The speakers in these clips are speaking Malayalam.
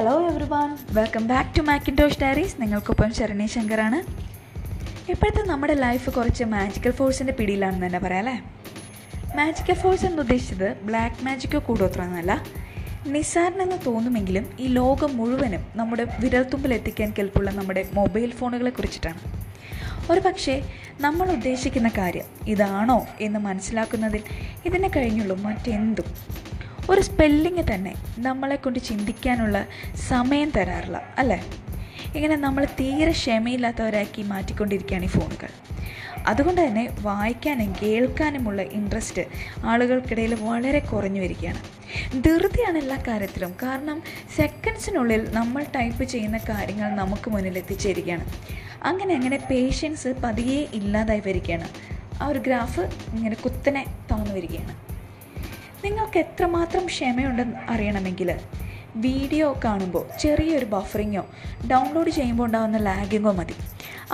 Hello everyone welcome back to Macintosh diaries നിങ്ങൾക്കൊപ്പം ശരണി ശങ്കറാണ്. ഇപ്പോഴത്തെ നമ്മുടെ ലൈഫ് കുറച്ച് മാജിക്കൽ ഫോഴ്സിന്റെ പിടിയിലാണെന്ന് തന്നെ പറയാം അല്ലേ? മാജിക്കൽ ഫോഴ്സ് എന്ന് ഉദ്ദേശിച്ചത് ബ്ലാക്ക് മാജിക്കോ കൂടോത്രമെന്നല്ല നിസ്സാരനെന്ന് തോന്നുമെങ്കിലും ഈ ലോകം മുഴുവനും നമ്മുടെ വിരൽത്തുമ്പിൽ എത്തിക്കാൻ കെൽപ്പുള്ള നമ്മുടെ മൊബൈൽ ഫോണുകളെ കുറിച്ചിട്ടാണ്. ഒരു പക്ഷേ നമ്മൾ ഉദ്ദേശിക്കുന്ന കാര്യം ഇതാണോ എന്ന് മനസ്സിലാക്കുന്നതിൽ ഇതിനെ കഴിഞ്ഞുള്ളൂ മറ്റെന്തും ഒരു സ്പെല്ലിങ് തന്നെ നമ്മളെ കൊണ്ട് ചിന്തിക്കാനുള്ള സമയം തരാറില്ല അല്ലേ? ഇങ്ങനെ നമ്മൾ തീരെ ക്ഷമയില്ലാത്തവരാക്കി മാറ്റിക്കൊണ്ടിരിക്കുകയാണ് ഈ ഫോണുകൾ. അതുകൊണ്ട് തന്നെ വായിക്കാനും കേൾക്കാനുമുള്ള ഇൻട്രസ്റ്റ് ആളുകൾക്കിടയിൽ വളരെ കുറഞ്ഞു വരികയാണ്. ധൃതിയാണ് എല്ലാ കാര്യത്തിലും. കാരണം സെക്കൻഡ്സിനുള്ളിൽ നമ്മൾ ടൈപ്പ് ചെയ്യുന്ന കാര്യങ്ങൾ നമുക്ക് മുന്നിൽ എത്തിച്ചേരുകയാണ്. അങ്ങനെ അങ്ങനെ പേഷ്യൻസ് പതിയെ ഇല്ലാതായി വരികയാണ്. ആ ഒരു ഗ്രാഫ് ഇങ്ങനെ കുത്തനെ താന്നു വരികയാണ്. നിങ്ങൾക്ക് എത്രമാത്രം ക്ഷമയുണ്ടെന്ന് അറിയണമെങ്കിൽ വീഡിയോ കാണുമ്പോൾ ചെറിയൊരു ബഫറിങ്ങോ ഡൗൺലോഡ് ചെയ്യുമ്പോൾ ഉണ്ടാകുന്ന ലാഗിങ്ങോ മതി.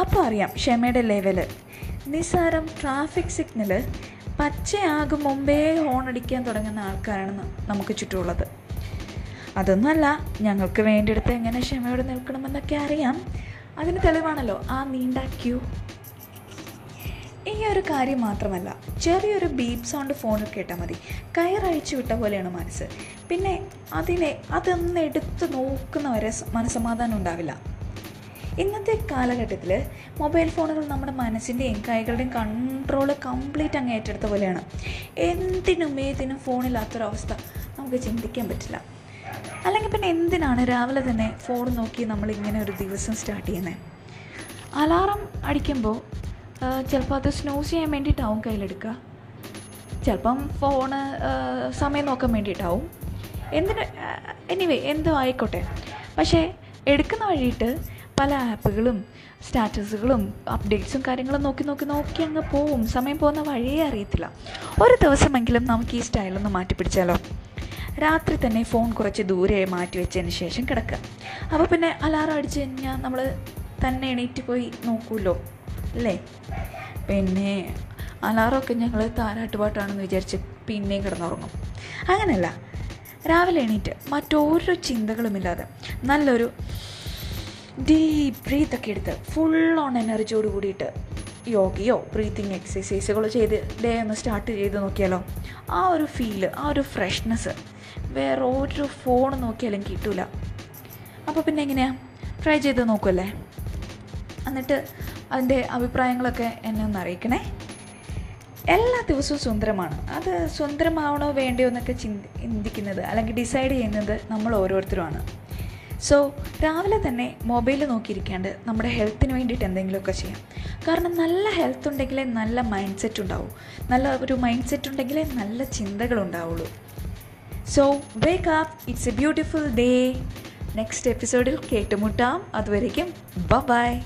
അപ്പോൾ അറിയാം ക്ഷമയുടെ ലെവൽ നിസ്സാരം ട്രാഫിക് സിഗ്നൽ പച്ചയാകും മുമ്പേ ഹോൺ അടിക്കാൻ തുടങ്ങുന്ന ആൾക്കാരാണ് നമുക്ക് ചുറ്റുമുള്ളത്. അതൊന്നുമല്ല ഞങ്ങൾക്ക് വേണ്ടിയെടുത്ത് എങ്ങനെ ക്ഷമയോടെ നിൽക്കണമെന്നൊക്കെ അറിയാം. അതിന് തെളിവാണല്ലോ ആ നീണ്ട ക്യൂ ഒരു കാര്യം മാത്രമല്ല ചെറിയൊരു ബീപ് സൗണ്ട് ഫോണിൽ കേട്ടാൽ മതി. കയറഴിച്ചു വിട്ട പോലെയാണ് മനസ്സ്. പിന്നെ അതിനെ അതൊന്ന് എടുത്ത് നോക്കുന്നവരെ മനസ്സമാധാനം ഉണ്ടാവില്ല. ഇന്നത്തെ കാലഘട്ടത്തിൽ മൊബൈൽ ഫോണുകൾ നമ്മുടെ മനസ്സിന്റെയും കൈകളുടെയും കൺട്രോൾ കംപ്ലീറ്റ് അങ്ങ് ഏറ്റെടുത്ത പോലെയാണ്. എന്തിനും ഏതിനും ഫോണില്ലാത്തൊരവസ്ഥ നമുക്ക് ചിന്തിക്കാൻ പറ്റില്ല. അല്ലെങ്കിൽ പിന്നെ എന്തിനാണ് രാവിലെ തന്നെ ഫോൺ നോക്കി നമ്മൾ ഇങ്ങനെ ഒരു ദിവസം സ്റ്റാർട്ട് ചെയ്യുന്നത് അലാറം അടിക്കുമ്പോൾ ചിലപ്പോൾ അത് സ്നൂസ് ചെയ്യാൻ വേണ്ടിയിട്ടാവും കയ്യിലെടുക്കുക. ചിലപ്പം ഫോണ് സമയം നോക്കാൻ വേണ്ടിയിട്ടാവും. എന്തിന് എനിവേ എന്തോ ആയിക്കോട്ടെ. പക്ഷേ എടുക്കുന്ന വഴിയിട്ട് പല ആപ്പുകളും സ്റ്റാറ്റസുകളും അപ്ഡേറ്റ്സും കാര്യങ്ങളും നോക്കി നോക്കി നോക്കി അങ്ങ് പോവും. സമയം പോകുന്ന വഴിയേ അറിയത്തില്ല. ഒരു ദിവസമെങ്കിലും നമുക്ക് ഈ സ്റ്റൈലൊന്ന് മാറ്റി പിടിച്ചാലോ? രാത്രി തന്നെ ഫോൺ കുറച്ച് ദൂരെ മാറ്റി വെച്ചതിന് ശേഷം കിടക്കുക. അപ്പോൾ പിന്നെ അലാറം അടിച്ച് കഴിഞ്ഞാൽ നമ്മൾ തന്നെ എണീറ്റ് പോയി നോക്കുമല്ലോ അല്ലേ? പിന്നെ അലാറമൊക്കെ ഞങ്ങൾ താരാട്ടുപാട്ടാണെന്ന് വിചാരിച്ച് പിന്നെയും കിടന്നുറങ്ങും. അങ്ങനെയല്ല. രാവിലെ എണീറ്റ് മറ്റോരോ ചിന്തകളുമില്ലാതെ നല്ലൊരു ഡീപ്പ് ബ്രീത്തൊക്കെ എടുത്ത് ഫുൾ ഓൺ എനർജിയോട് കൂടിയിട്ട് യോഗയോ ബ്രീത്തിങ് എക്സസൈസുകളോ ചെയ്ത് ഡേ ഒന്ന് സ്റ്റാർട്ട് ചെയ്ത് നോക്കിയാലോ? ആ ഒരു ഫീൽ ആ ഒരു ഫ്രഷ്നെസ് വേറെ ഒരു ഫോൺ നോക്കിയാലും കിട്ടില്ല അപ്പോൾ പിന്നെ എങ്ങനെയാണ് ട്രൈ ചെയ്ത് നോക്കുമല്ലേ എന്നിട്ട് അതിന്റെ അഭിപ്രായങ്ങളൊക്കെ എന്നെ ഒന്ന് അറിയിക്കണേ. എല്ലാ ദിവസവും സുന്ദരമാണ്. അത് സുന്ദരമാവണോ വേണ്ടയോ എന്നൊക്കെ ചിന്തിക്കുന്നത് അല്ലെങ്കിൽ ഡിസൈഡ് ചെയ്യുന്നത് നമ്മൾ ഓരോരുത്തരുമാണ്. സോ രാവിലെ തന്നെ മൊബൈൽ നോക്കിയിരിക്കാണ്ട് നമ്മുടെ ഹെൽത്തിന് വേണ്ടിയിട്ട് എന്തെങ്കിലുമൊക്കെ ചെയ്യാം. കാരണം നല്ല ഹെൽത്ത് ഉണ്ടെങ്കിലേ നല്ല മൈൻഡ് സെറ്റ് ഉണ്ടാവൂ. നല്ല ഒരു മൈൻഡ് സെറ്റ് ഉണ്ടെങ്കിലേ നല്ല ചിന്തകൾ ഉണ്ടാവുള്ളൂ. So wake up it's a beautiful day next എപ്പിസോഡിൽ കേട്ടുമുട്ടാം. അതുവരേക്കും ബ ബൈ